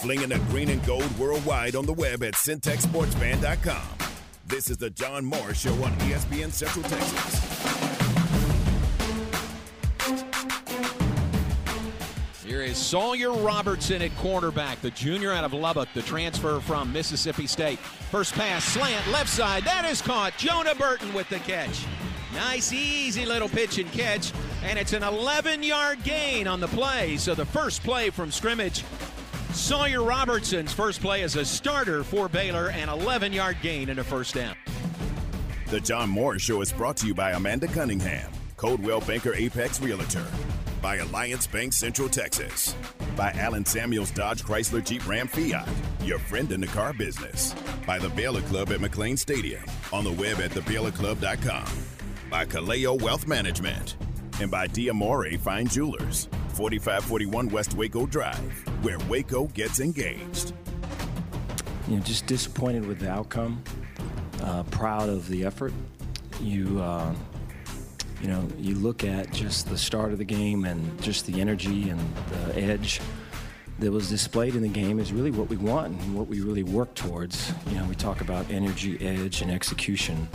Flinging the green and gold worldwide on the web at syntechsportsfan.com. This is the John Morris Show on ESPN Central Texas. Here is Sawyer Robertson at quarterback, the junior out of Lubbock, the transfer from Mississippi State. First pass, slant, left side. That is caught. Jonah Burton with the catch. Nice, easy little pitch and catch. And it's an 11 yard gain on the play. So the first play from scrimmage. Sawyer Robertson's first play as a starter for Baylor, an 11 yard gain and a first down. The John Morris Show is brought to you by Amanda Cunningham, Coldwell Banker Apex Realtor, by Alliance Bank Central Texas, by Allen Samuels Dodge Chrysler Jeep Ram Fiat, your friend in the car business, by the Baylor Club at McLane Stadium, on the web at thebaylorclub.com, by Kaleo Wealth Management, and by Diamore Fine Jewelers, 4541 West Waco Drive, where Waco gets engaged. You know, just disappointed with the outcome. Uh, proud of the effort. You, uh, you know, you look at just the start of the game and just the energy and the edge that was displayed in the game is really what we want and what we really work towards. You know, we talk about energy, edge, and execution.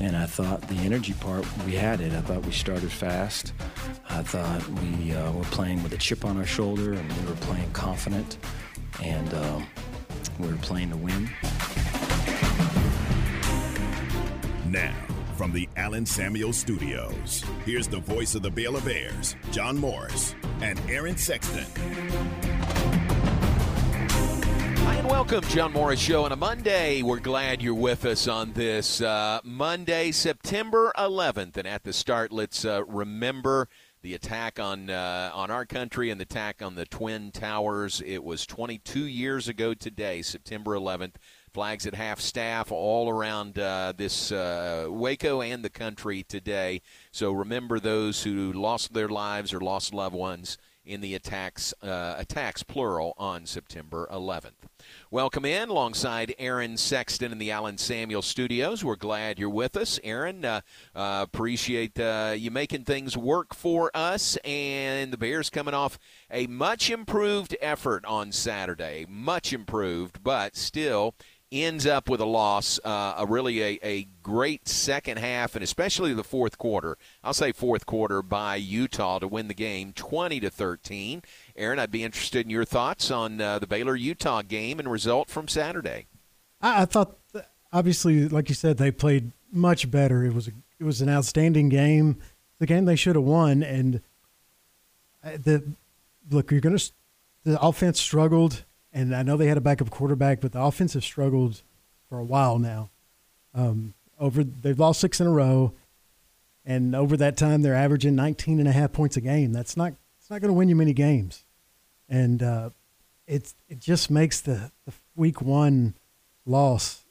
And I thought the energy part, we had it. I thought we started fast. I thought we uh, were playing with a chip on our shoulder and we were playing confident. And um, we were playing to win. Now, from the Allen Samuel Studios, here's the voice of the Baylor Bears, John Morris and Aaron Sexton. Hi and welcome, John Morris Show on a Monday. We're glad you're with us on this uh, Monday, September 11th. And at the start, let's uh, remember the attack on uh, on our country and the attack on the Twin Towers. It was 22 years ago today, September 11th. Flags at half staff all around uh, this uh, Waco and the country today. So remember those who lost their lives or lost loved ones in the attacks, uh, attacks plural, on September 11th. Welcome in alongside Aaron Sexton in the Allen Samuel Studios. We're glad you're with us, Aaron. Uh, uh, appreciate uh, you making things work for us, and the Bears coming off a much improved effort on Saturday, much improved, but still ends up with a loss, uh, a really a, a great second half, and especially the fourth quarter. I'll say fourth quarter by Utah to win the game, twenty to thirteen. Aaron, I'd be interested in your thoughts on uh, the Baylor Utah game and result from Saturday. I, I thought, obviously, like you said, they played much better. It was a, it was an outstanding game. The game they should have won, and uh, the look, you're going to the offense struggled and I know they had a backup quarterback, but the offense has struggled for a while now. Um, over they've lost six in a row, and over that time they're averaging 19 and a half points a game. That's not it's not going to win you many games, and uh, it's it just makes the, the week one loss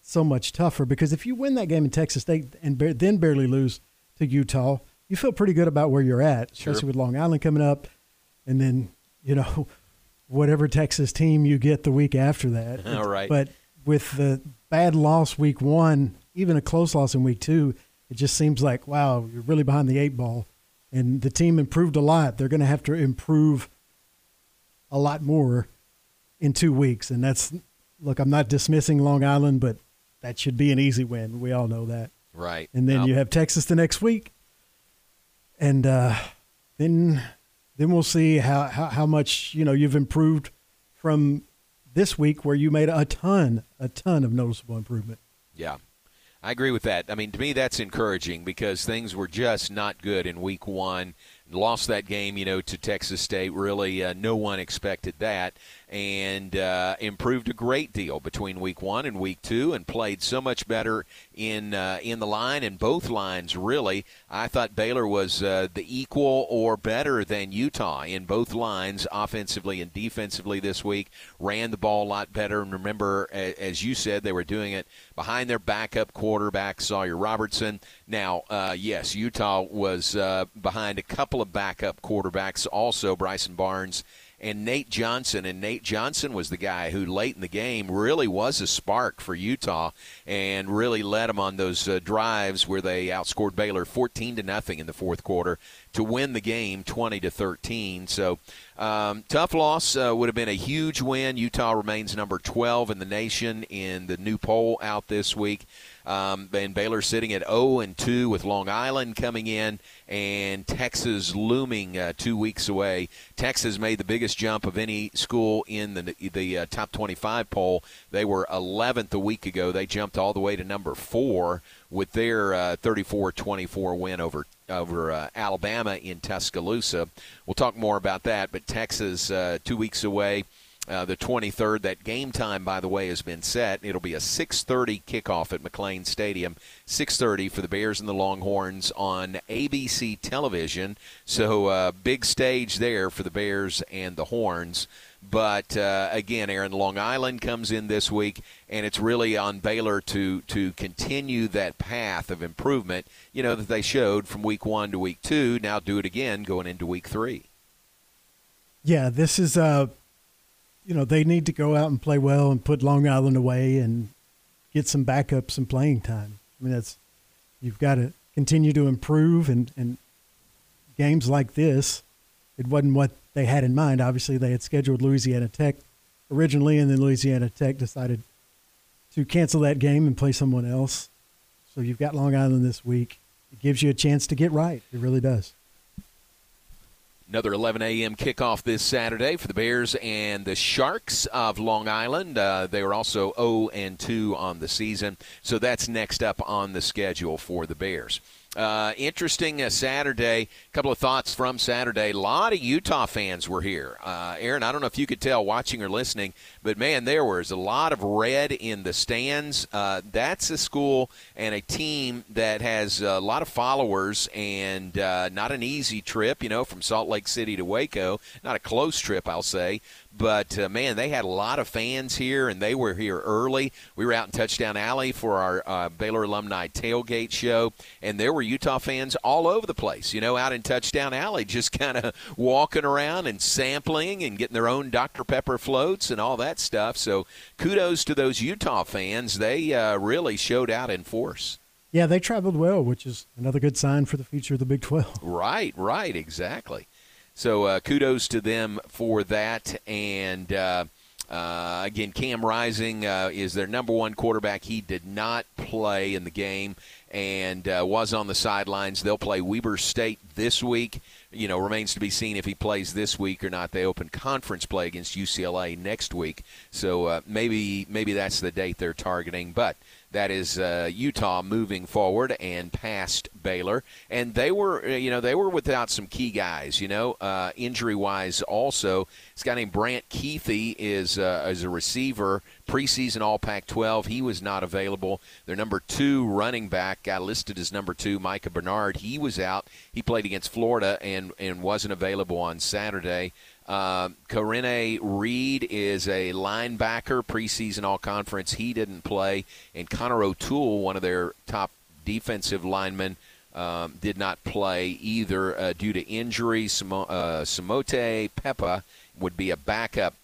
so much tougher because if you win that game in Texas State and ba- then barely lose to Utah, you feel pretty good about where you're at, especially Sure. with Long Island coming up, and then you know whatever Texas team you get the week after that. All right. But with the bad loss week one, even a close loss in week two, it just seems like wow, you're really behind the eight ball, and the team improved a lot. They're going to have to improve a lot more in two weeks, and that's look. I'm not dismissing Long Island, but that should be an easy win. We all know that. Right. And then you have Texas the next week, and uh, then then we'll see how, how how much you know you've improved from this week, where you made a ton a ton of noticeable improvement. Yeah. I agree with that. I mean, to me, that's encouraging because things were just not good in week one. Lost that game, you know, to Texas State. Really, uh, no one expected that. And uh, improved a great deal between week one and week two, and played so much better in uh, in the line and both lines. Really, I thought Baylor was uh, the equal or better than Utah in both lines, offensively and defensively this week. Ran the ball a lot better, and remember, as you said, they were doing it behind their backup quarterback Sawyer Robertson. Now, uh, yes, Utah was uh, behind a couple of backup quarterbacks, also Bryson Barnes and Nate Johnson. And Nate Johnson was the guy who, late in the game, really was a spark for Utah and really led them on those uh, drives where they outscored Baylor 14 to nothing in the fourth quarter to win the game 20 to 13. So um, tough loss uh, would have been a huge win. Utah remains number 12 in the nation in the new poll out this week. Um, and Baylor sitting at 0 and 2 with Long Island coming in and Texas looming uh, two weeks away. Texas made the biggest jump of any school in the the uh, top 25 poll. They were 11th a week ago. They jumped all the way to number four with their 34-24 uh, win over over uh, Alabama in Tuscaloosa. We'll talk more about that. But Texas uh, two weeks away uh, the 23rd. That game time, by the way, has been set. It'll be a 6:30 kickoff at McLane Stadium. 6:30 for the Bears and the Longhorns on ABC television. So uh, big stage there for the Bears and the Horns. But uh, again, Aaron, Long Island comes in this week, and it's really on Baylor to to continue that path of improvement. You know that they showed from week one to week two. Now do it again going into week three. Yeah, this is uh you know, they need to go out and play well and put Long Island away and get some backups and playing time. I mean, that's you've got to continue to improve and and games like this, it wasn't what they had in mind. Obviously, they had scheduled Louisiana Tech originally, and then Louisiana Tech decided to cancel that game and play someone else. So you've got Long Island this week. It gives you a chance to get right. It really does. Another 11 a.m. kickoff this Saturday for the Bears and the Sharks of Long Island. Uh, they were also 0 and 2 on the season, so that's next up on the schedule for the Bears. Uh, interesting uh, Saturday. A couple of thoughts from Saturday. A lot of Utah fans were here. Uh, Aaron, I don't know if you could tell watching or listening, but man, there was a lot of red in the stands. Uh, that's a school and a team that has a lot of followers and uh, not an easy trip, you know, from Salt Lake City to Waco. Not a close trip, I'll say. But uh, man, they had a lot of fans here, and they were here early. We were out in Touchdown Alley for our uh, Baylor alumni tailgate show, and there were Utah fans all over the place. You know, out in Touchdown Alley, just kind of walking around and sampling and getting their own Dr Pepper floats and all that stuff. So kudos to those Utah fans; they uh, really showed out in force. Yeah, they traveled well, which is another good sign for the future of the Big 12. Right, right, exactly. So uh, kudos to them for that. And uh, uh, again, Cam Rising uh, is their number one quarterback. He did not play in the game and uh, was on the sidelines. They'll play Weber State this week. You know, remains to be seen if he plays this week or not. They open conference play against UCLA next week, so uh, maybe maybe that's the date they're targeting. But that is uh, Utah moving forward and past Baylor, and they were, uh, you know, they were without some key guys. You know, uh, injury-wise, also, this guy named Brant Kuithe is uh, is a receiver, preseason All Pac-12. He was not available. Their number two running back got listed as number two, Micah Bernard. He was out. He played against Florida and and wasn't available on Saturday. Uh, Karene Reid is a linebacker, preseason all conference. He didn't play. And Connor O'Toole, one of their top defensive linemen, um, did not play either uh, due to injury. Samo- uh, Simote Pepa would be a backup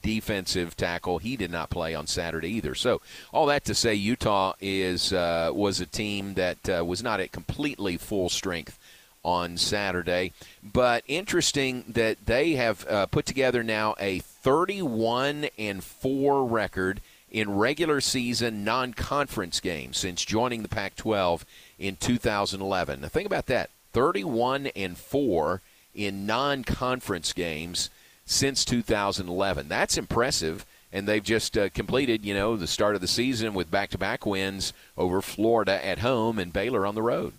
defensive tackle. He did not play on Saturday either. So all that to say, Utah is uh, was a team that uh, was not at completely full strength on Saturday. But interesting that they have uh, put together now a 31 and 4 record in regular season non-conference games since joining the Pac-12 in 2011. Now think about that. 31 and 4 in non-conference games since 2011. That's impressive and they've just uh, completed, you know, the start of the season with back-to-back wins over Florida at home and Baylor on the road.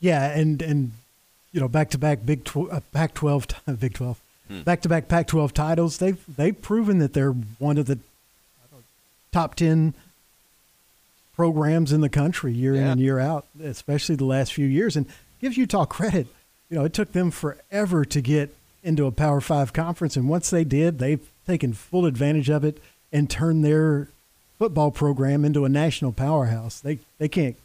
Yeah, and and you know, back to back Big tw- uh, Pac twelve, Big twelve, back to back Pac twelve titles. They've they've proven that they're one of the top ten programs in the country year yeah. in and year out, especially the last few years, and gives Utah credit. You know, it took them forever to get into a Power Five conference, and once they did, they've taken full advantage of it and turned their football program into a national powerhouse. They they can't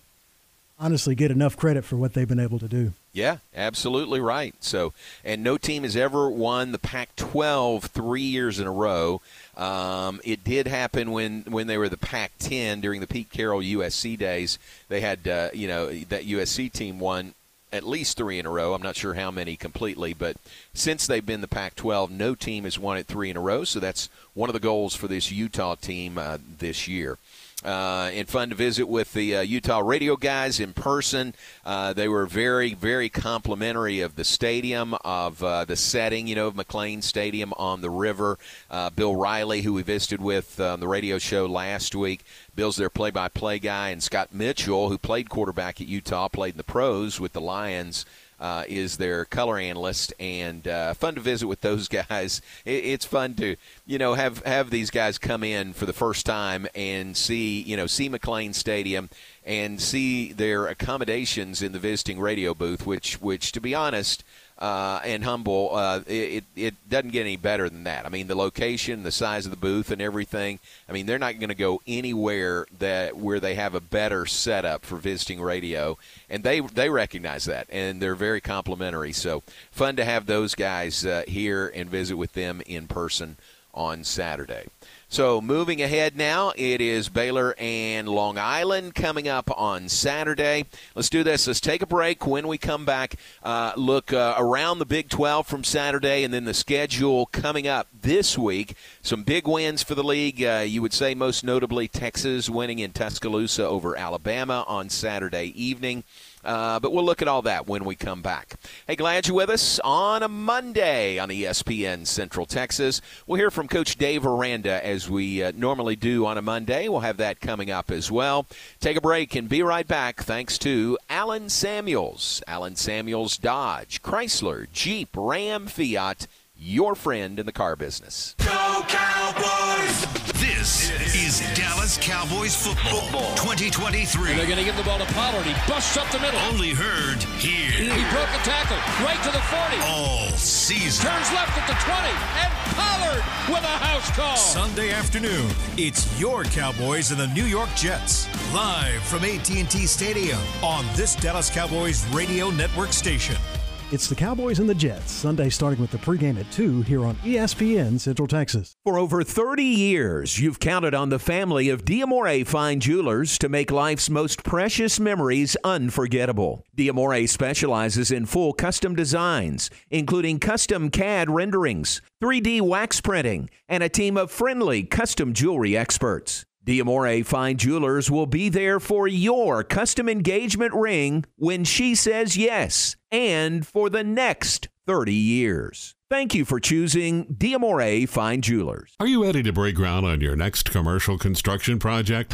honestly get enough credit for what they've been able to do. Yeah, absolutely right. So, and no team has ever won the Pac-12 three years in a row. Um, it did happen when when they were the Pac-10 during the Pete Carroll USC days. They had uh, you know that USC team won at least three in a row. I'm not sure how many completely, but since they've been the Pac 12, no team has won it three in a row. So that's one of the goals for this Utah team uh, this year. Uh, and fun to visit with the uh, Utah radio guys in person. Uh, they were very, very complimentary of the stadium, of uh, the setting, you know, of McLane Stadium on the river. Uh, Bill Riley, who we visited with on the radio show last week, Bill's their play-by-play guy, and Scott Mitchell, who played quarterback at Utah, played in the pros with the Lions uh, is their color analyst, and uh, fun to visit with those guys. It, it's fun to you know have have these guys come in for the first time and see you know see McLane Stadium and see their accommodations in the visiting radio booth, which which to be honest uh, and humble, uh, it, it doesn't get any better than that. I mean, the location, the size of the booth, and everything. I mean, they're not going to go anywhere that where they have a better setup for visiting radio, and they they recognize that, and they're very complimentary. So fun to have those guys uh, here and visit with them in person on Saturday. So moving ahead now, it is Baylor and Long Island coming up on Saturday. Let's do this. Let's take a break. When we come back, uh, look uh, around the Big 12 from Saturday and then the schedule coming up this week. Some big wins for the league. Uh, you would say most notably Texas winning in Tuscaloosa over Alabama on Saturday evening. Uh, but we'll look at all that when we come back. Hey, glad you're with us on a Monday on ESPN Central Texas. We'll hear from Coach Dave Aranda as we uh, normally do on a Monday. We'll have that coming up as well. Take a break and be right back thanks to Allen Samuels, Allen Samuels Dodge, Chrysler, Jeep, Ram, Fiat your friend in the car business. Go Cowboys! This is Dallas Cowboys football, 2023. And they're going to give the ball to Pollard. He busts up the middle. Only heard here. He broke a tackle right to the 40. All season. Turns left at the 20. And Pollard with a house call. Sunday afternoon, it's your Cowboys and the New York Jets. Live from AT&T Stadium on this Dallas Cowboys radio network station. It's the Cowboys and the Jets, Sunday starting with the pregame at 2 here on ESPN Central Texas. For over 30 years, you've counted on the family of Diamore Fine Jewelers to make life's most precious memories unforgettable. Diamore specializes in full custom designs, including custom CAD renderings, 3D wax printing, and a team of friendly custom jewelry experts. Diamore Fine Jewelers will be there for your custom engagement ring when she says yes and for the next 30 years. Thank you for choosing Diamore Fine Jewelers. Are you ready to break ground on your next commercial construction project?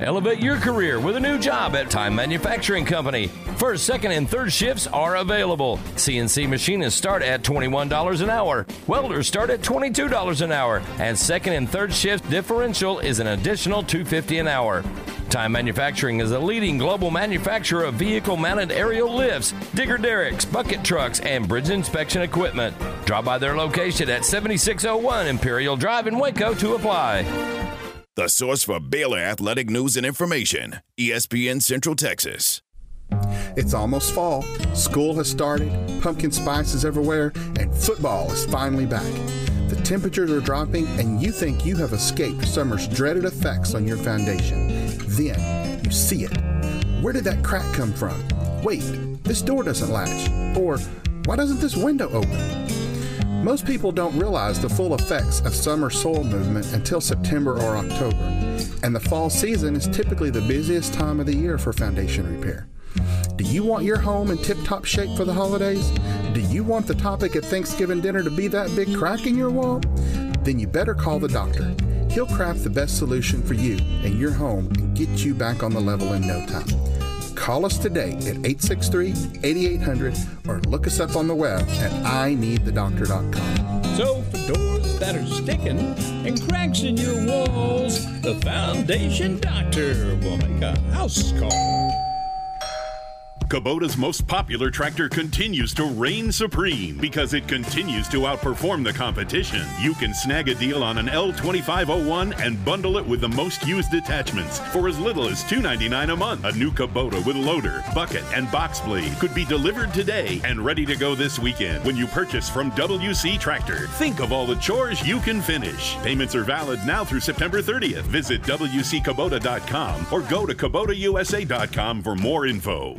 Elevate your career with a new job at Time Manufacturing Company. First, second, and third shifts are available. CNC machinists start at $21 an hour. Welders start at $22 an hour. And second and third shift differential is an additional 250 an hour. Time Manufacturing is a leading global manufacturer of vehicle mounted aerial lifts, digger derricks, bucket trucks, and bridge inspection equipment. Drop by their location at 7601 Imperial Drive in Waco to apply. The source for Baylor athletic news and information ESPN Central Texas. It's almost fall, school has started, pumpkin spice is everywhere, and football is finally back. The temperatures are dropping, and you think you have escaped summer's dreaded effects on your foundation. Then you see it. Where did that crack come from? Wait, this door doesn't latch. Or why doesn't this window open? Most people don't realize the full effects of summer soil movement until September or October, and the fall season is typically the busiest time of the year for foundation repair. Do you want your home in tip top shape for the holidays? Do you want the topic at Thanksgiving dinner to be that big crack in your wall? Then you better call the doctor. He'll craft the best solution for you and your home and get you back on the level in no time. Call us today at 863 8800 or look us up on the web at ineedthedoctor.com. So, for doors that are sticking and cracks in your walls, the Foundation Doctor will make a house call. Kubota's most popular tractor continues to reign supreme because it continues to outperform the competition. You can snag a deal on an L2501 and bundle it with the most used attachments for as little as $2.99 a month. A new Kubota with loader, bucket, and box blade could be delivered today and ready to go this weekend when you purchase from WC Tractor. Think of all the chores you can finish. Payments are valid now through September 30th. Visit WCKubota.com or go to KubotaUSA.com for more info.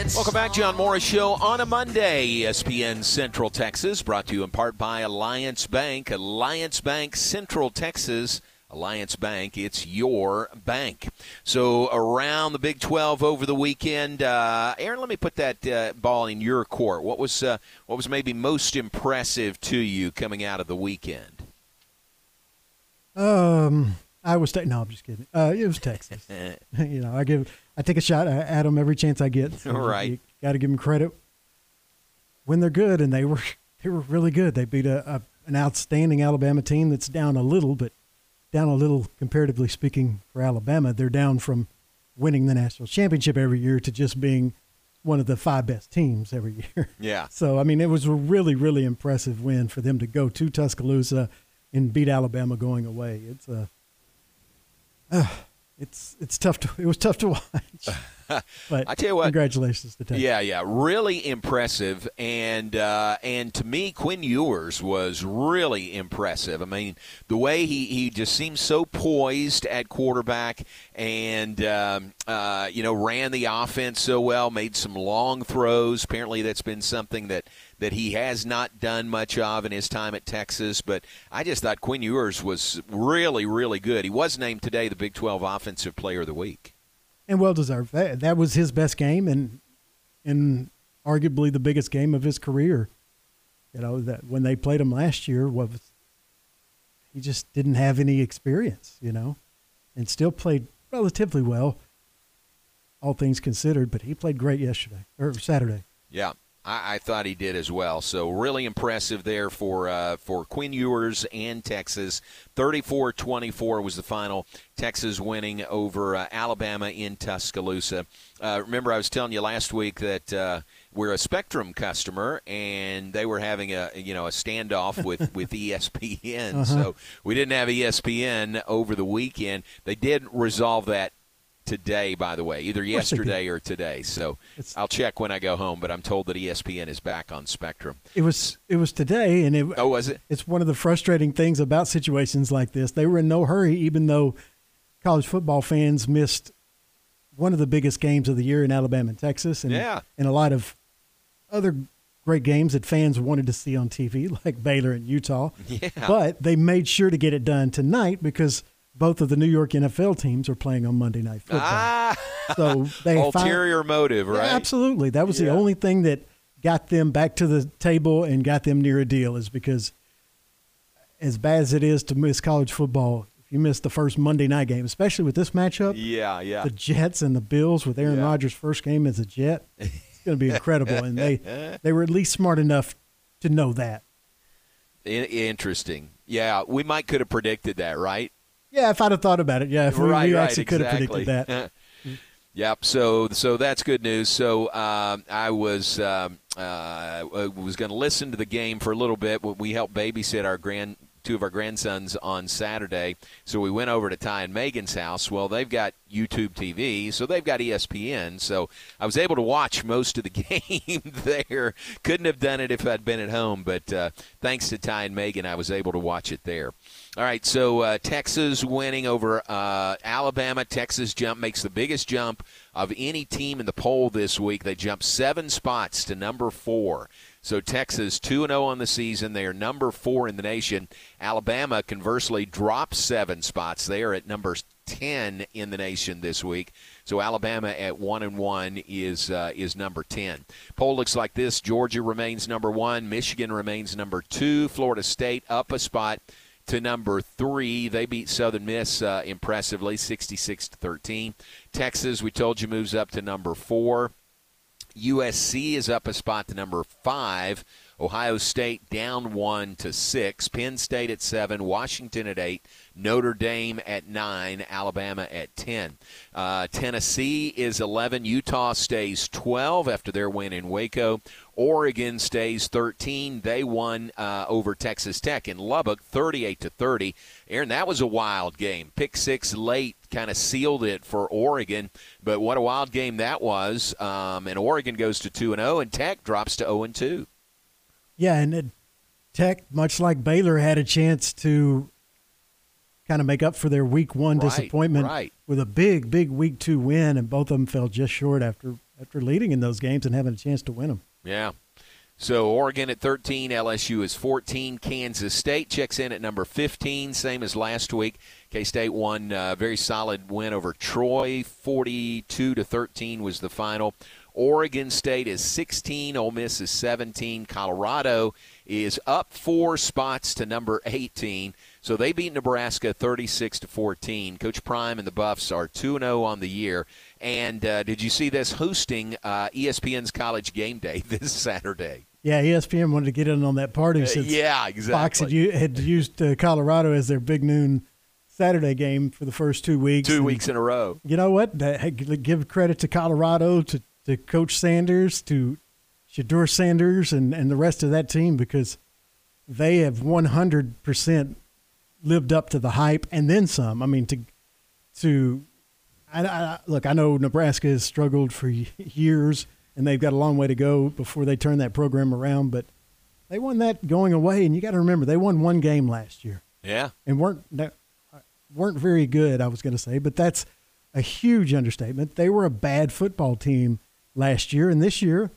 Welcome back, John Morris Show on a Monday, ESPN Central Texas, brought to you in part by Alliance Bank. Alliance Bank, Central Texas. Alliance Bank, it's your bank. So around the Big 12 over the weekend, uh, Aaron, let me put that uh, ball in your court. What was uh, what was maybe most impressive to you coming out of the weekend? Um, I was te- no, I'm just kidding. Uh, it was Texas. you know, I give I take a shot at them every chance I get. So right, got to give them credit when they're good, and they were they were really good. They beat a, a an outstanding Alabama team that's down a little, but down a little comparatively speaking for Alabama. They're down from winning the national championship every year to just being one of the five best teams every year. Yeah. So I mean, it was a really really impressive win for them to go to Tuscaloosa and beat Alabama going away. It's a uh, it's it's tough to it was tough to watch. but I tell you what, congratulations to Texas. Yeah, yeah, really impressive, and uh, and to me, Quinn Ewers was really impressive. I mean, the way he, he just seems so poised at quarterback, and um, uh, you know, ran the offense so well, made some long throws. Apparently, that's been something that that he has not done much of in his time at Texas. But I just thought Quinn Ewers was really, really good. He was named today the Big 12 Offensive Player of the Week. And well deserved. That, that was his best game and and arguably the biggest game of his career. You know, that when they played him last year was he just didn't have any experience, you know, and still played relatively well, all things considered, but he played great yesterday or Saturday. Yeah. I, I, thought he did as well. So really impressive there for uh, for Quinn Ewers and Texas. 34-24 was the final. Texas winning over uh, Alabama in Tuscaloosa. Uh, remember, I was telling you last week that uh, we're a Spectrum customer, and they were having a you know a standoff with with ESPN. Uh-huh. So we didn't have ESPN over the weekend. They did resolve that today, by the way, either yesterday or today. So it's, I'll check when I go home. But I'm told that ESPN is back on Spectrum. It was it was today, and it oh was it? It's one of the frustrating things about situations like this. They were in no hurry, even though college football fans missed one of the biggest games of the year in Alabama and Texas, and yeah. and a lot of other great games that fans wanted to see on TV, like Baylor and Utah. Yeah. But they made sure to get it done tonight because both of the New York NFL teams are playing on Monday Night Football. Ah, so they ulterior found, motive, right? Yeah, absolutely. That was yeah. the only thing that got them back to the table and got them near a deal is because as bad as it is to miss college football, if you miss the first Monday night game, especially with this matchup, yeah, yeah, the Jets and the Bills with Aaron yeah. Rodgers' first game as a Jet, it's going to be incredible. and they they were at least smart enough to know that. Interesting. Yeah, we might could have predicted that, right? Yeah, if I'd have thought about it, yeah, if we, right, we right, actually could exactly. have predicted that. yep. So, so that's good news. So, um, I was um, uh, was going to listen to the game for a little bit. We helped babysit our grand two of our grandsons on Saturday, so we went over to Ty and Megan's house. Well, they've got YouTube TV, so they've got ESPN. So I was able to watch most of the game there. Couldn't have done it if I'd been at home, but uh, thanks to Ty and Megan, I was able to watch it there. All right, so uh, Texas winning over uh, Alabama. Texas jump makes the biggest jump of any team in the poll this week. They jump seven spots to number four. So Texas 2 0 on the season. They are number four in the nation. Alabama, conversely, drops seven spots. They are at number 10 in the nation this week. So Alabama at one and one is uh, is number 10. Poll looks like this: Georgia remains number one, Michigan remains number two, Florida State up a spot to number three. They beat Southern Miss uh, impressively, 66 to 13. Texas, we told you, moves up to number four. USC is up a spot to number five. Ohio State down one to six. Penn State at seven. Washington at eight. Notre Dame at nine. Alabama at ten. Uh, Tennessee is eleven. Utah stays twelve after their win in Waco. Oregon stays 13. They won uh, over Texas Tech in Lubbock, 38 to 30. Aaron, that was a wild game. Pick six late kind of sealed it for Oregon, but what a wild game that was. Um, and Oregon goes to two and zero, oh, and Tech drops to zero and two. Yeah, and it, Tech, much like Baylor, had a chance to kind of make up for their week one right, disappointment right. with a big, big week two win, and both of them fell just short after after leading in those games and having a chance to win them. Yeah. So Oregon at 13, LSU is 14. Kansas State checks in at number 15, same as last week. K State won a very solid win over Troy, 42 to 13 was the final. Oregon State is 16, Ole Miss is 17. Colorado is up four spots to number 18. So they beat Nebraska 36 to 14. Coach Prime and the Buffs are 2 0 on the year. And uh, did you see this hosting uh, ESPN's College Game Day this Saturday? Yeah, ESPN wanted to get in on that party uh, since uh, yeah, exactly. Fox had, had used uh, Colorado as their big noon Saturday game for the first two weeks. Two and weeks in a row. You know what? Give credit to Colorado, to, to Coach Sanders, to Shedeur Sanders, and, and the rest of that team because they have 100% lived up to the hype and then some. I mean, to to I, I, look, I know Nebraska has struggled for years, and they've got a long way to go before they turn that program around. But they won that going away, and you got to remember they won one game last year. Yeah, and weren't weren't very good. I was going to say, but that's a huge understatement. They were a bad football team last year, and this year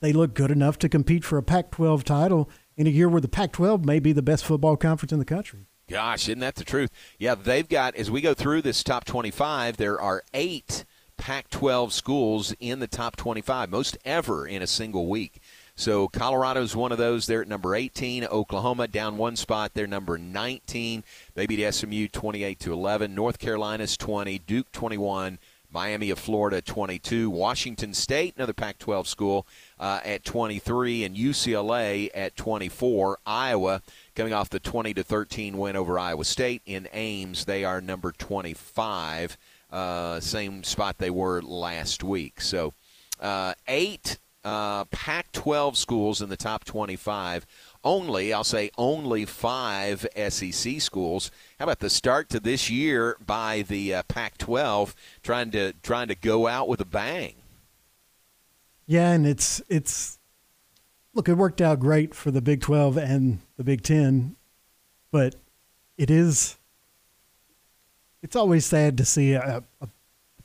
they look good enough to compete for a Pac-12 title in a year where the Pac 12 may be the best football conference in the country. Gosh, isn't that the truth? Yeah, they've got, as we go through this top 25, there are eight Pac 12 schools in the top 25, most ever in a single week. So Colorado's one of those. They're at number 18. Oklahoma down one spot. They're number 19. They beat SMU 28 to 11. North Carolina's 20. Duke 21. Miami of Florida 22. Washington State, another Pac-12 school, uh, at 23, and UCLA at 24. Iowa coming off the 20 to 13 win over Iowa State in Ames. They are number 25, uh, same spot they were last week. So uh, eight uh, Pac-12 schools in the top 25 only, I'll say only five SEC schools. How about the start to this year by the uh, Pac-12 trying to trying to go out with a bang? Yeah, and it's it's look, it worked out great for the Big 12 and the Big 10, but it is it's always sad to see a, a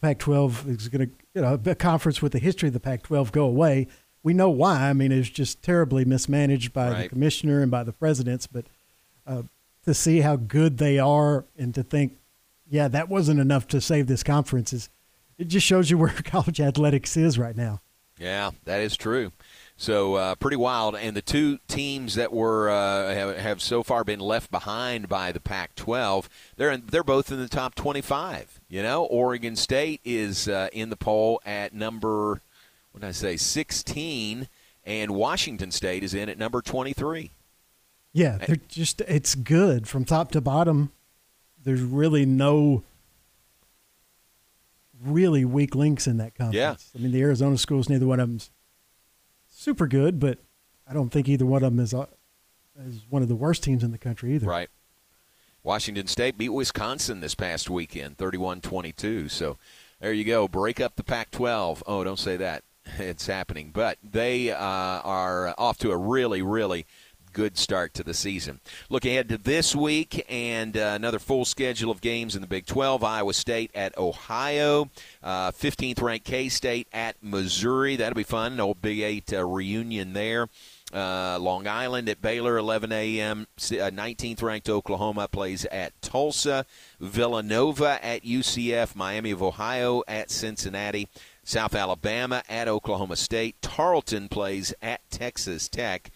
Pac-12 is going to you know a conference with the history of the Pac-12 go away. We know why. I mean, it's just terribly mismanaged by right. the commissioner and by the presidents. But uh, to see how good they are and to think, yeah, that wasn't enough to save this conference is it just shows you where college athletics is right now. Yeah, that is true. So uh, pretty wild. And the two teams that were uh, have, have, so far been left behind by the Pac-12, they're in, they're both in the top 25. You know, Oregon State is uh, in the poll at number what did I say 16, and Washington State is in at number 23. Yeah, they're just it's good from top to bottom. There's really no really weak links in that conference. Yeah. I mean, the Arizona schools, neither one of them's super good, but I don't think either one of them is uh, as one of the worst teams in the country either. Right. Washington State beat Wisconsin this past weekend, 31-22. So there you go. Break up the Pac-12. Oh, don't say that. It's happening. But they uh, are off to a really, really good start to the season. Look ahead to this week and uh, another full schedule of games in the Big 12. Iowa State at Ohio, uh, 15th ranked K State at Missouri. That'll be fun. An old Big Eight uh, reunion there. Uh, Long Island at Baylor, 11 a.m. 19th uh, ranked Oklahoma plays at Tulsa. Villanova at UCF. Miami of Ohio at Cincinnati. South Alabama at Oklahoma State. Tarleton plays at Texas Tech.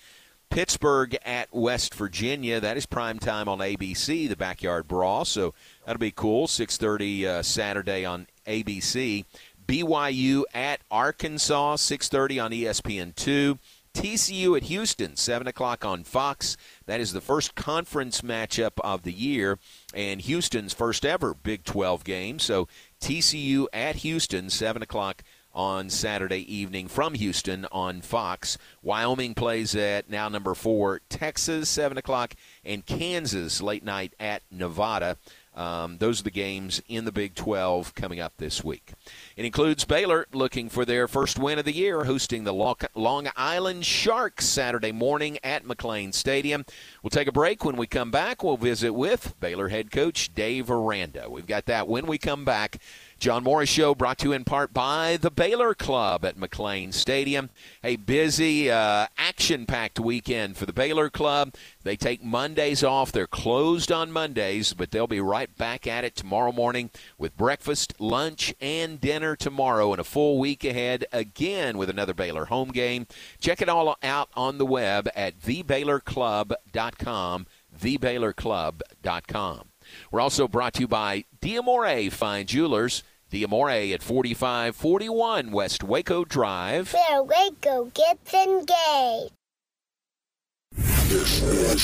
Pittsburgh at West Virginia. That is prime time on ABC, the Backyard Brawl. So that'll be cool. 6:30 uh, Saturday on ABC. BYU at Arkansas, 6:30 on ESPN2. TCU at Houston, 7 o'clock on Fox. That is the first conference matchup of the year and Houston's first ever Big 12 game. So TCU at Houston, 7 o'clock on Saturday evening from Houston on Fox. Wyoming plays at now number four, Texas, 7 o'clock, and Kansas late night at Nevada. Um, those are the games in the Big 12 coming up this week. It includes Baylor looking for their first win of the year, hosting the Long Island Sharks Saturday morning at McLane Stadium. We'll take a break. When we come back, we'll visit with Baylor head coach Dave Aranda. We've got that when we come back. John Morris Show brought to you in part by the Baylor Club at McLane Stadium. A busy, uh, action packed weekend for the Baylor Club. They take Mondays off. They're closed on Mondays, but they'll be right back at it tomorrow morning with breakfast, lunch, and dinner tomorrow, and a full week ahead again with another Baylor home game. Check it all out on the web at thebaylorclub.com. Thebaylorclub.com. We're also brought to you by Diamore Fine Jewelers. Diamore at 4541 West Waco Drive. Where Waco gets engaged.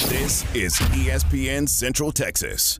This is ESPN Central Texas.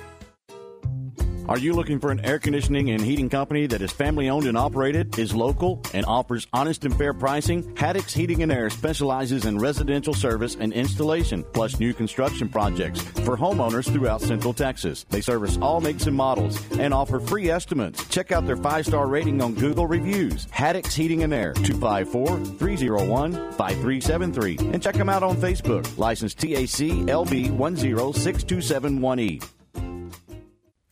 Are you looking for an air conditioning and heating company that is family owned and operated, is local, and offers honest and fair pricing? Haddix Heating and Air specializes in residential service and installation, plus new construction projects for homeowners throughout Central Texas. They service all makes and models and offer free estimates. Check out their five star rating on Google Reviews. Haddix Heating and Air, 254 301 5373. And check them out on Facebook. License TAC LB 1062718.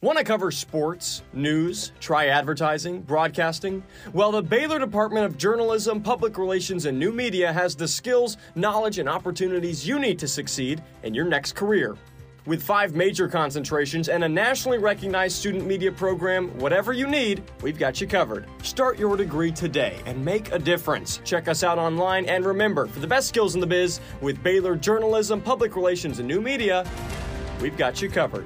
Want to cover sports, news, try advertising, broadcasting? Well, the Baylor Department of Journalism, Public Relations, and New Media has the skills, knowledge, and opportunities you need to succeed in your next career. With five major concentrations and a nationally recognized student media program, whatever you need, we've got you covered. Start your degree today and make a difference. Check us out online and remember, for the best skills in the biz, with Baylor Journalism, Public Relations, and New Media, we've got you covered.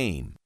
game.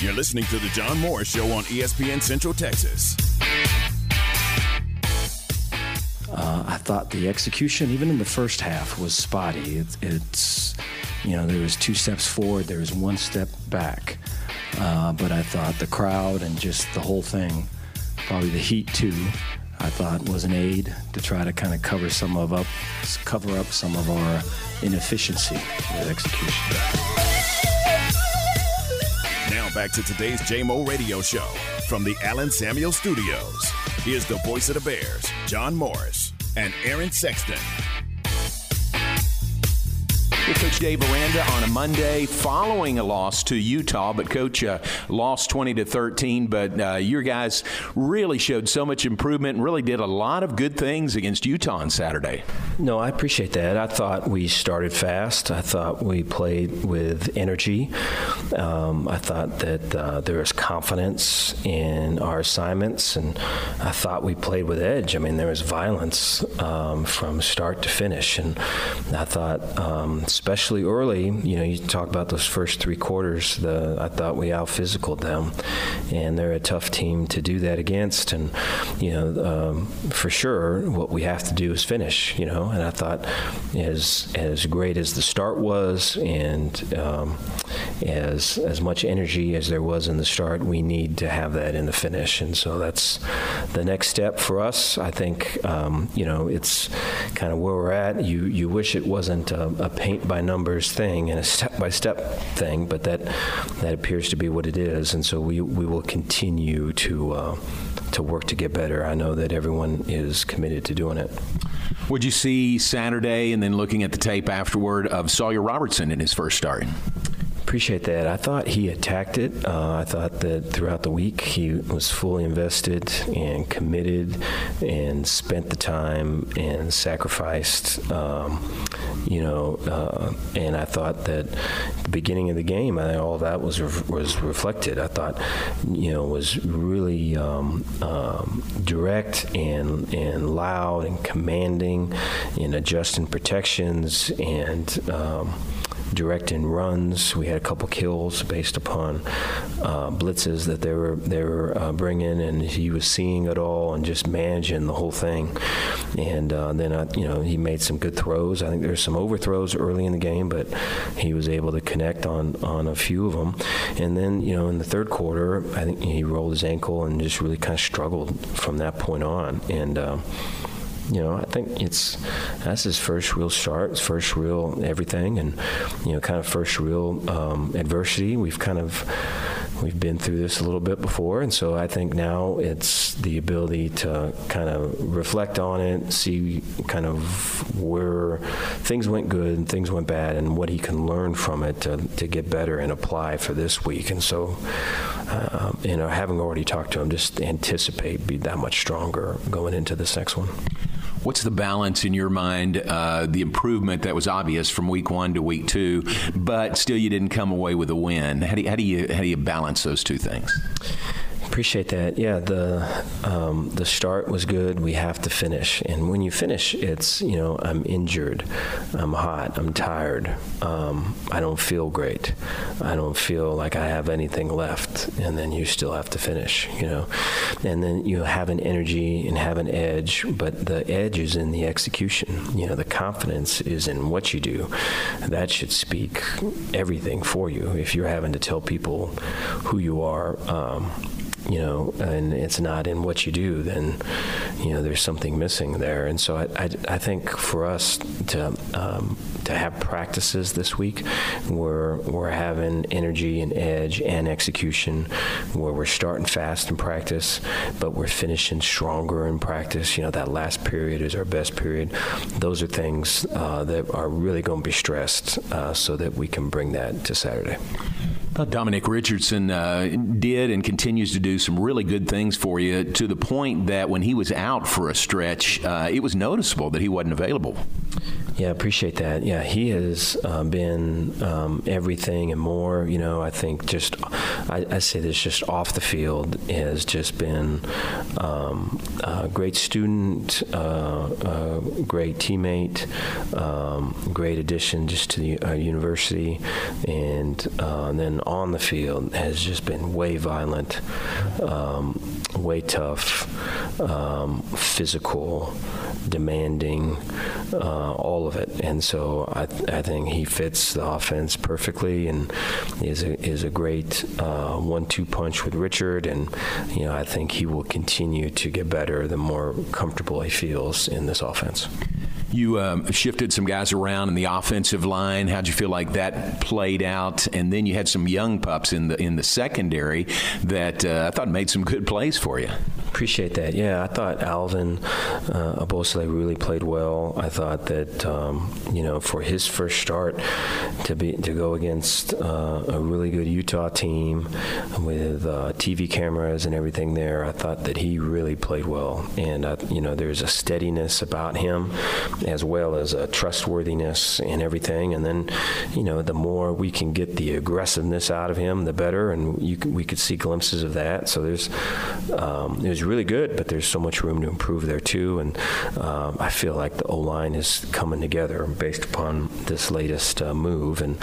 You're listening to The John Morris Show on ESPN Central Texas. Uh, I thought the execution, even in the first half, was spotty. It, it's, you know, there was two steps forward, there was one step back. Uh, but I thought the crowd and just the whole thing, probably the heat too, I thought was an aid to try to kind of cover some of up, cover up some of our inefficiency with execution. Back to today's JMO Radio Show from the Allen Samuels Studios. Here's the voice of the Bears, John Morris and Aaron Sexton. Coach Dave Aranda on a Monday following a loss to Utah, but Coach uh, lost 20 to 13. But uh, your guys really showed so much improvement and really did a lot of good things against Utah on Saturday. No, I appreciate that. I thought we started fast. I thought we played with energy. Um, I thought that uh, there was confidence in our assignments, and I thought we played with edge. I mean, there was violence um, from start to finish, and I thought. Um, especially early, you know, you talk about those first three quarters. The I thought we out physicaled them, and they're a tough team to do that against. And you know, um, for sure, what we have to do is finish. You know, and I thought as as great as the start was, and um, as as much energy as there was in the start, we need to have that in the finish. And so that's the next step for us. I think um, you know it's kind of where we're at. You you wish it wasn't a, a paint by numbers thing and a step by step thing, but that that appears to be what it is, and so we we will continue to uh, to work to get better. I know that everyone is committed to doing it. Would you see Saturday and then looking at the tape afterward of Sawyer Robertson in his first start? Appreciate that. I thought he attacked it. Uh, I thought that throughout the week he was fully invested and committed and spent the time and sacrificed. Um, you know, uh, and I thought that the beginning of the game, I, all that was re- was reflected. I thought, you know, was really um, um, direct and and loud and commanding, and adjusting protections and um, directing runs. We had a couple kills based upon uh, blitzes that they were they were uh, bringing, and he was seeing it all and just managing the whole thing. And uh, then I, you know he made some good throws. I think there's some overthrows early in the game, but he was able to connect on on a few of them. And then you know in the third quarter, I think he rolled his ankle and just really kind of struggled from that point on. And uh, you know, I think it's that's his first real start, his first real everything, and you know, kind of first real um, adversity. We've kind of we've been through this a little bit before, and so I think now it's the ability to kind of reflect on it, see kind of where things went good and things went bad, and what he can learn from it to, to get better and apply for this week. And so, uh, you know, having already talked to him, just anticipate be that much stronger going into this next one. What's the balance in your mind? Uh, the improvement that was obvious from week one to week two, but still you didn't come away with a win. How do you, how do you, how do you balance those two things? Appreciate that. Yeah, the um, the start was good. We have to finish, and when you finish, it's you know I'm injured, I'm hot, I'm tired, um, I don't feel great, I don't feel like I have anything left, and then you still have to finish, you know, and then you have an energy and have an edge, but the edge is in the execution. You know, the confidence is in what you do. That should speak everything for you. If you're having to tell people who you are. Um, you know, and it's not in what you do, then, you know, there's something missing there. And so I, I, I think for us to um, to have practices this week where we're having energy and edge and execution, where we're starting fast in practice, but we're finishing stronger in practice. You know, that last period is our best period. Those are things uh, that are really going to be stressed uh, so that we can bring that to Saturday. Dominic Richardson uh, did and continues to do some really good things for you to the point that when he was out for a stretch, uh, it was noticeable that he wasn't available. Yeah, appreciate that. Yeah, he has uh, been um, everything and more. You know, I think just I, I, say this just off the field has just been um, a great student, uh, great teammate, um, great addition just to the uh, university, and uh, then on the field has just been way violent, um, way tough, um, physical, demanding, uh, all of it. And so I, I think he fits the offense perfectly and is a, is a great uh, one-two punch with Richard. And you know I think he will continue to get better the more comfortable he feels in this offense. You um, shifted some guys around in the offensive line. How'd you feel like that played out? And then you had some young pups in the in the secondary that uh, I thought made some good plays for you. Appreciate that. Yeah, I thought Alvin uh, Abosele really played well. I thought that um, you know for his first start to be to go against uh, a really good Utah team with uh, TV cameras and everything there, I thought that he really played well. And uh, you know, there's a steadiness about him as well as a trustworthiness and everything. And then, you know, the more we can get the aggressiveness out of him, the better. And you we could see glimpses of that. So there's, um, really good, but there's so much room to improve there too. And um, I feel like the O line is coming together based upon this latest uh, move. And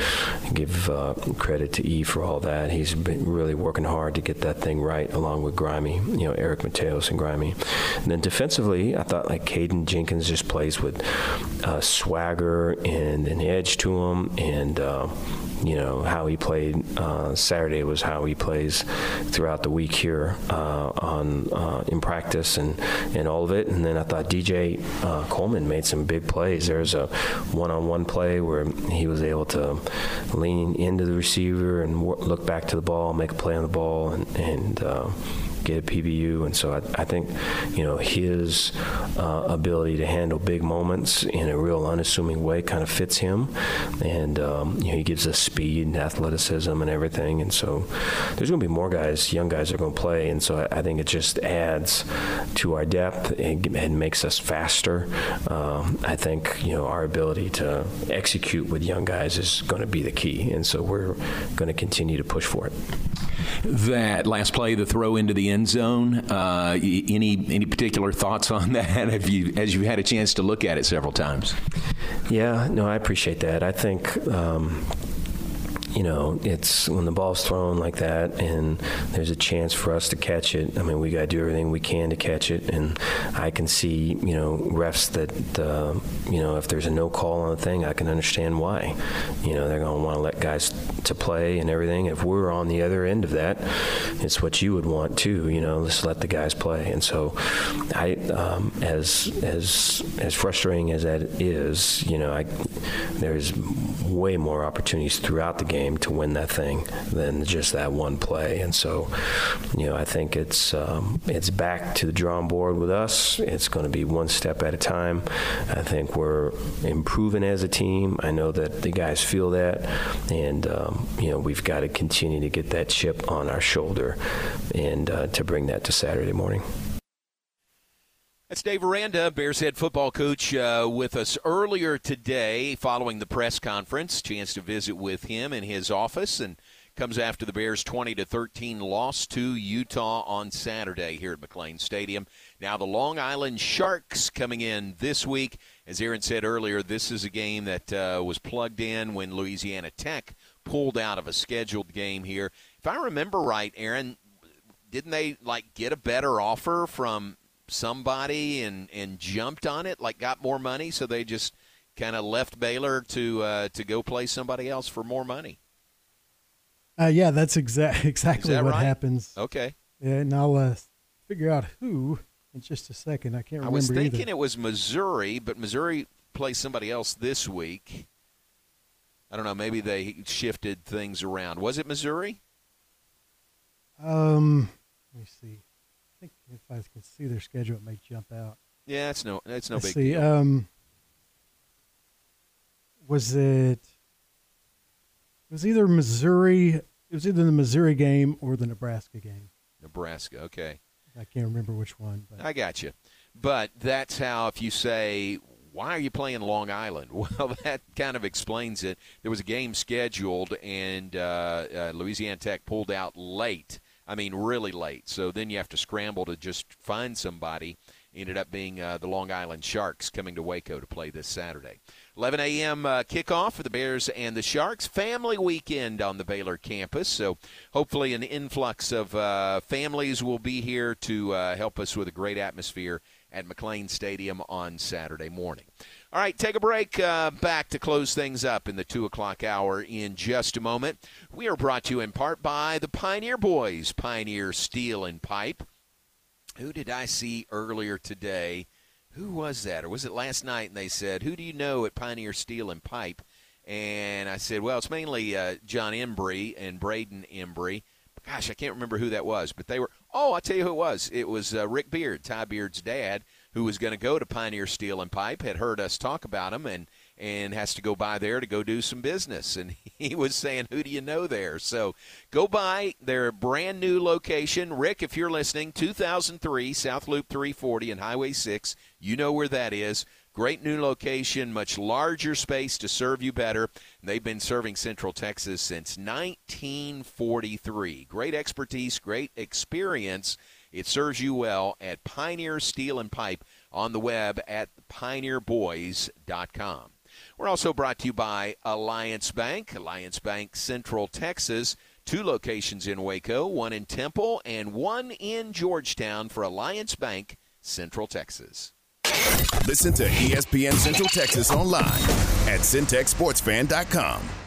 give uh, credit to E for all that. He's been really working hard to get that thing right, along with Grimey, you know, Eric Mateos and Grimey. And then defensively, I thought like Caden Jenkins just plays with uh, swagger and an edge to him, and uh, you know how he played uh, Saturday was how he plays throughout the week here uh, on uh, in practice and and all of it. And then I thought DJ uh, Coleman made some big plays. There's a one-on-one play where he was able to lean into the receiver and look back to the ball, make a play on the ball, and and get a PBU, and so I, I think, you know, his uh, ability to handle big moments in a real unassuming way kind of fits him, and um, you know, he gives us speed and athleticism and everything, and so there's going to be more guys, young guys, are going to play, and so I, I, think it just adds to our depth and, and makes us faster. Um, I think you know our ability to execute with young guys is going to be the key, and so we're going to continue to push for it. That last play, the throw into the end zone. Uh, any any particular thoughts on that? Have you as you had a chance to look at it several times? Yeah, no, I appreciate that. I think. Um, you know, it's when the ball's thrown like that and there's a chance for us to catch it. I mean, we got to do everything we can to catch it. And I can see, you know, refs that, uh, you know, if there's a no call on the thing, I can understand why. You know, they're going to want to let guys to play and everything. If we're on the other end of that, it's what you would want too. You know, let's let the guys play. And so, I, um, as as as frustrating as that is, you know, I there's way more opportunities throughout the game game to win that thing than just that one play. And so, you know, I think it's um, it's back to the drawing board with us. It's going to be one step at a time. I think we're improving as a team. I know that the guys feel that, and um, you know, we've got to continue to get that chip on our shoulder and uh, to bring that to Saturday morning. That's Dave Aranda, Bears head football coach, uh, with us earlier today following the press conference. Chance to visit with him in his office and comes after the Bears' 20 to 13 loss to Utah on Saturday here at McLane Stadium. Now the Long Island Sharks coming in this week. As Aaron said earlier, this is a game that uh, was plugged in when Louisiana Tech pulled out of a scheduled game here. If I remember right, Aaron, didn't they like get a better offer from somebody and and jumped on it, like got more money, so they just kind of left Baylor to uh, to go play somebody else for more money. Uh, yeah, that's exa- exactly that what right? happens. Okay. and I'll uh, figure out who in just a second. I can't remember. I was thinking either. it was Missouri, but Missouri plays somebody else this week. I don't know. Maybe they shifted things around. Was it Missouri? Um, let me see. If I can see their schedule, it may jump out. Yeah, it's no, it's no Let's big see. deal. Um, was it? It was either Missouri. It was either the Missouri game or the Nebraska game. Nebraska. Okay. I can't remember which one. But I got you. But that's how, if you say, why are you playing Long Island? Well, that kind of explains it. There was a game scheduled, and uh, uh, Louisiana Tech pulled out late. I mean, really late. So then you have to scramble to just find somebody. Ended up being uh, the Long Island Sharks coming to Waco to play this Saturday. 11 a.m. Uh, kickoff for the Bears and the Sharks. Family weekend on the Baylor campus. So hopefully an influx of uh, families will be here to uh, help us with a great atmosphere at McLane Stadium on Saturday morning. All right, take a break. Uh, back to close things up in the 2 o'clock hour in just a moment. We are brought to you in part by the Pioneer Boys, Pioneer Steel and Pipe. Who did I see earlier today? Who was that? Or was it last night? And they said, Who do you know at Pioneer Steel and Pipe? And I said, Well, it's mainly uh, John Embry and Braden Embry. Gosh, I can't remember who that was, but they were. Oh, I'll tell you who it was. It was uh, Rick Beard, Ty Beard's dad, who was going to go to Pioneer Steel and Pipe, had heard us talk about him, and and has to go by there to go do some business. And he was saying, Who do you know there? So go by their brand new location. Rick, if you're listening, 2003 South Loop 340 and Highway 6, you know where that is. Great new location, much larger space to serve you better. They've been serving Central Texas since 1943. Great expertise, great experience. It serves you well at Pioneer Steel and Pipe on the web at pioneerboys.com. We're also brought to you by Alliance Bank, Alliance Bank Central Texas. Two locations in Waco, one in Temple and one in Georgetown for Alliance Bank Central Texas. Listen to ESPN Central Texas online at centexsportsfan.com.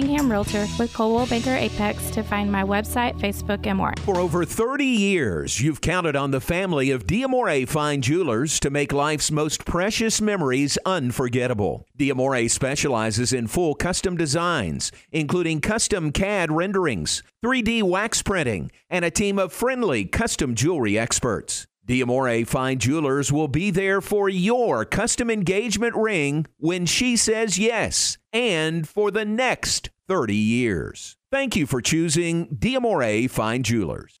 Realtor with Coldwell Banker Apex to find my website, Facebook, and more. For over 30 years, you've counted on the family of Diamore Fine Jewelers to make life's most precious memories unforgettable. Diamore specializes in full custom designs, including custom CAD renderings, 3D wax printing, and a team of friendly custom jewelry experts. Diamore Fine Jewelers will be there for your custom engagement ring when she says yes, and for the next 30 years. Thank you for choosing Diamore Fine Jewelers.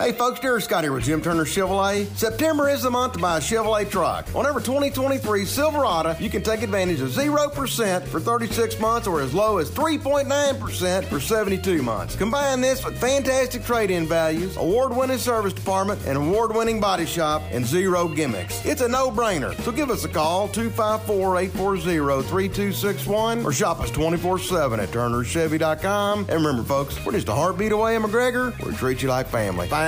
Hey folks, Derek Scott here with Jim Turner Chevrolet. September is the month to buy a Chevrolet truck. On every 2023 Silverado, you can take advantage of 0% for 36 months or as low as 3.9% for 72 months. Combine this with fantastic trade-in values, award-winning service department, and award-winning body shop, and zero gimmicks. It's a no-brainer. So give us a call, 254-840-3261, or shop us 24-7 at turnerchevy.com. And remember folks, we're just a heartbeat away in McGregor. We treat you like family. Find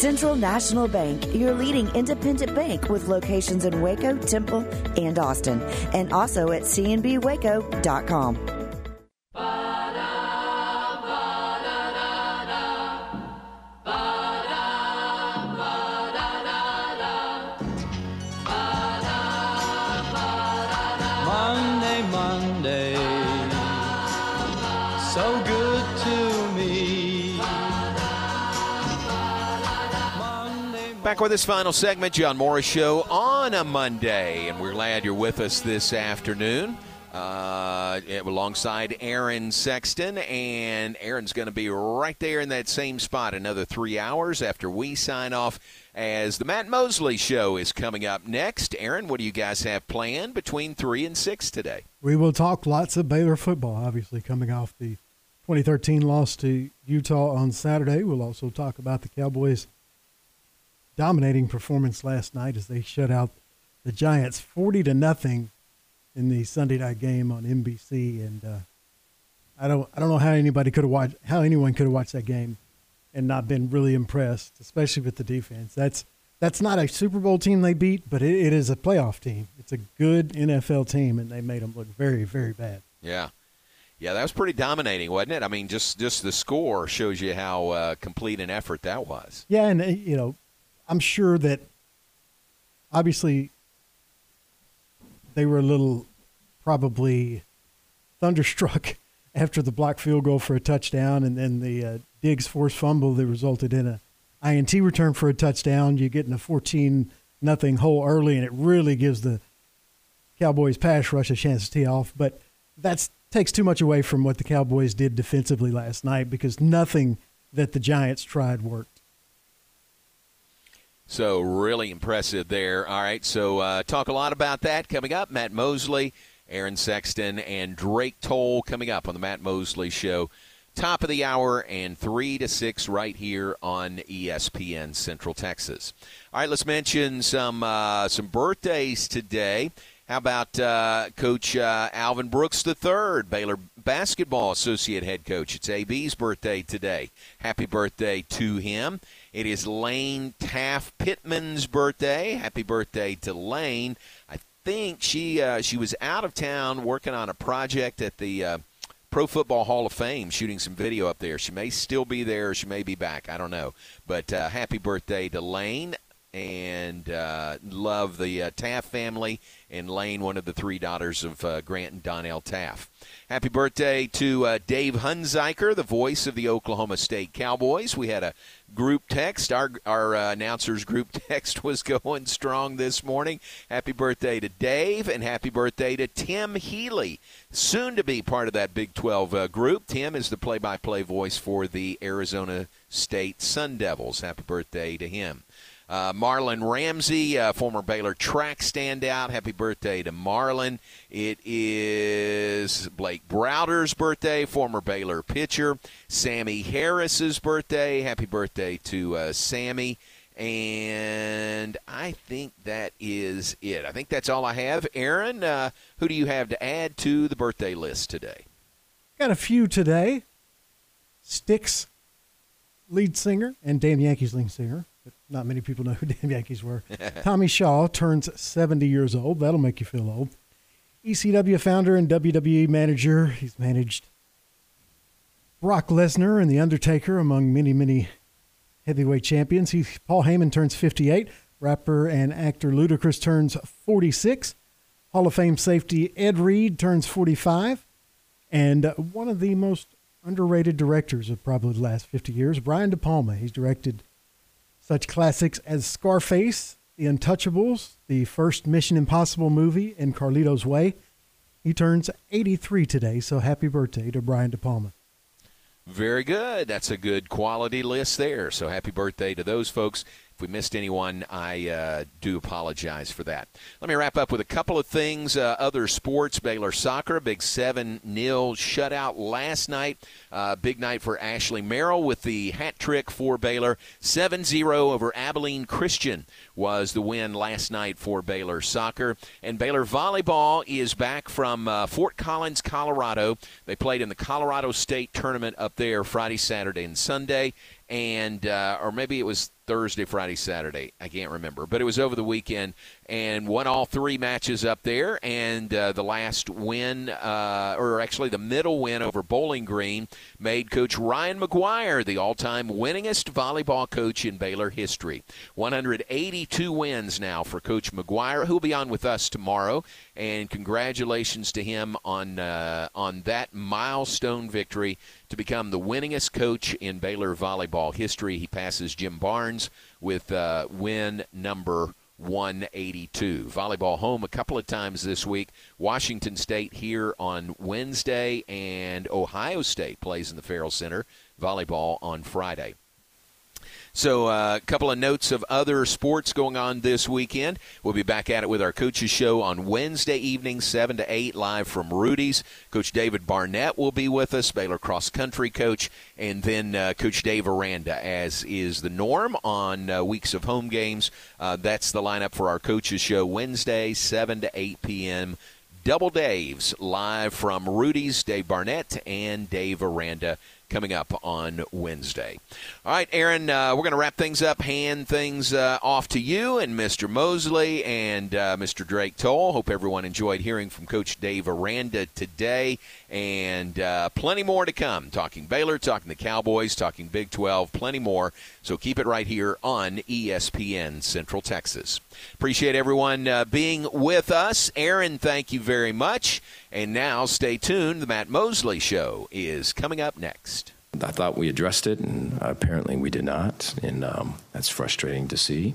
Central National Bank, your leading independent bank with locations in Waco, Temple, and Austin, and also at cnbwaco.com. Monday, Monday, so good Back with this final segment, John Morris Show on a Monday, and we're glad you're with us this afternoon. Uh, alongside Aaron Sexton, and Aaron's going to be right there in that same spot another three hours after we sign off. As the Matt Mosley Show is coming up next, Aaron, what do you guys have planned between three and six today? We will talk lots of Baylor football, obviously, coming off the 2013 loss to Utah on Saturday. We'll also talk about the Cowboys' dominating performance last night as they shut out the Giants 40 to nothing in the Sunday night game on NBC. And uh, I don't, I don't know how anybody could have watched, how anyone could have watched that game and not been really impressed, especially with the defense. That's that's not a Super Bowl team they beat, but it, it is a playoff team. It's a good NFL team, and they made them look very, very bad. Yeah. Yeah, that was pretty dominating, wasn't it? I mean, just just the score shows you how uh, complete an effort that was. Yeah, and uh, you know, I'm sure that obviously they were a little probably thunderstruck after the block field goal for a touchdown, and then the uh, Diggs forced fumble that resulted in a INT return for a touchdown. You get in a 14 nothing hole early, and it really gives the Cowboys pass rush a chance to tee off. But that takes too much away from what the Cowboys did defensively last night because nothing that the Giants tried worked. So really impressive there. All right, so uh, talk a lot about that coming up. Matt Mosley, Aaron Sexton, and Drake Toll coming up on the Matt Mosley Show. Top of the hour and 3 to 6 right here on ESPN Central Texas. All right, let's mention some uh, some birthdays today. How about uh, Coach uh, Alvin Brooks III, Baylor basketball associate head coach? It's AB's birthday today. Happy birthday to him. It is Lane Taff Pittman's birthday. Happy birthday to Lane. I think she uh, she was out of town working on a project at the uh, Pro Football Hall of Fame, shooting some video up there. She may still be there. She may be back. I don't know. But uh, happy birthday to Lane and uh, love the uh, Taff family and Lane, one of the three daughters of uh, Grant and Donnell Taff. Happy birthday to uh, Dave Hunziker, the voice of the Oklahoma State Cowboys. We had a group text. Our our uh, announcers group text was going strong this morning. Happy birthday to Dave and happy birthday to Tim Healey, soon to be part of that Big 12 uh, group. Tim is the play-by-play voice for the Arizona State Sun Devils. Happy birthday to him. Uh, Marlon Ramsey, uh, former Baylor track standout. Happy birthday to Marlon. It is Blake Browder's birthday, former Baylor pitcher. Sammy Harris's birthday. Happy birthday to uh, Sammy. And I think that is it. I think that's all I have. Aaron, uh, who do you have to add to the birthday list today? Got a few today. Styx lead singer and Damn Yankees lead singer, not many people know who Damn Yankees were. Tommy Shaw turns 70 years old. That'll make you feel old. ECW founder and WWE manager. He's managed Brock Lesnar and The Undertaker, among many, many heavyweight champions. Paul Heyman turns 58. Rapper and actor Ludacris turns 46. Hall of Fame safety Ed Reed turns 45. And one of the most underrated directors of probably the last 50 years, Brian De Palma. He's directed such classics as Scarface, The Untouchables, the first Mission Impossible movie, and Carlito's Way. He turns 83 today, so happy birthday to Brian De Palma. Very good. That's a good quality list there. So happy birthday to those folks. If we missed anyone, I uh, do apologize for that. Let me wrap up with a couple of things. Uh, other sports, Baylor soccer, big 7 0 shutout last night. Uh, big night for Ashley Merrill with the hat trick for Baylor. 7 0 over Abilene Christian was the win last night for Baylor soccer. And Baylor volleyball is back from uh, Fort Collins, Colorado. They played in the Colorado State tournament up there Friday, Saturday, and Sunday. And, uh, or maybe it was Thursday, Friday, Saturday. I can't remember, but it was over the weekend and won all three matches up there. And uh, the last win, uh, or actually the middle win over Bowling Green, made Coach Ryan McGuire the all-time winningest volleyball coach in Baylor history. 182 wins now for Coach McGuire, who'll be on with us tomorrow. And congratulations to him on uh, on that milestone victory to become the winningest coach in Baylor volleyball history. He passes Jim Barnes with uh, win number 182. Volleyball home a couple of times this week. Washington State here on Wednesday, and Ohio State plays in the Ferrell Center. Volleyball on Friday. So, uh, a couple of notes of other sports going on this weekend. We'll be back at it with our coaches show on Wednesday evening, 7 to 8, live from Rudy's. Coach David Barnett will be with us, Baylor cross country coach, and then uh, Coach Dave Aranda, as is the norm on uh, weeks of home games. Uh, that's the lineup for our coaches show Wednesday, 7 to 8 p.m. Double Daves live from Rudy's, Dave Barnett and Dave Aranda coming up on Wednesday. All right, Aaron, uh, we're going to wrap things up, hand things uh, off to you and Mr. Mosley and uh, Mr. Drake Toll. Hope everyone enjoyed hearing from Coach Dave Aranda today, and uh, plenty more to come. Talking Baylor, talking the Cowboys, talking Big 12, plenty more. So keep it right here on ESPN Central Texas. Appreciate everyone uh, being with us. Aaron, thank you very much. And now stay tuned. The Matt Mosley Show is coming up next. I thought we addressed it, and apparently we did not, and um, that's frustrating to see.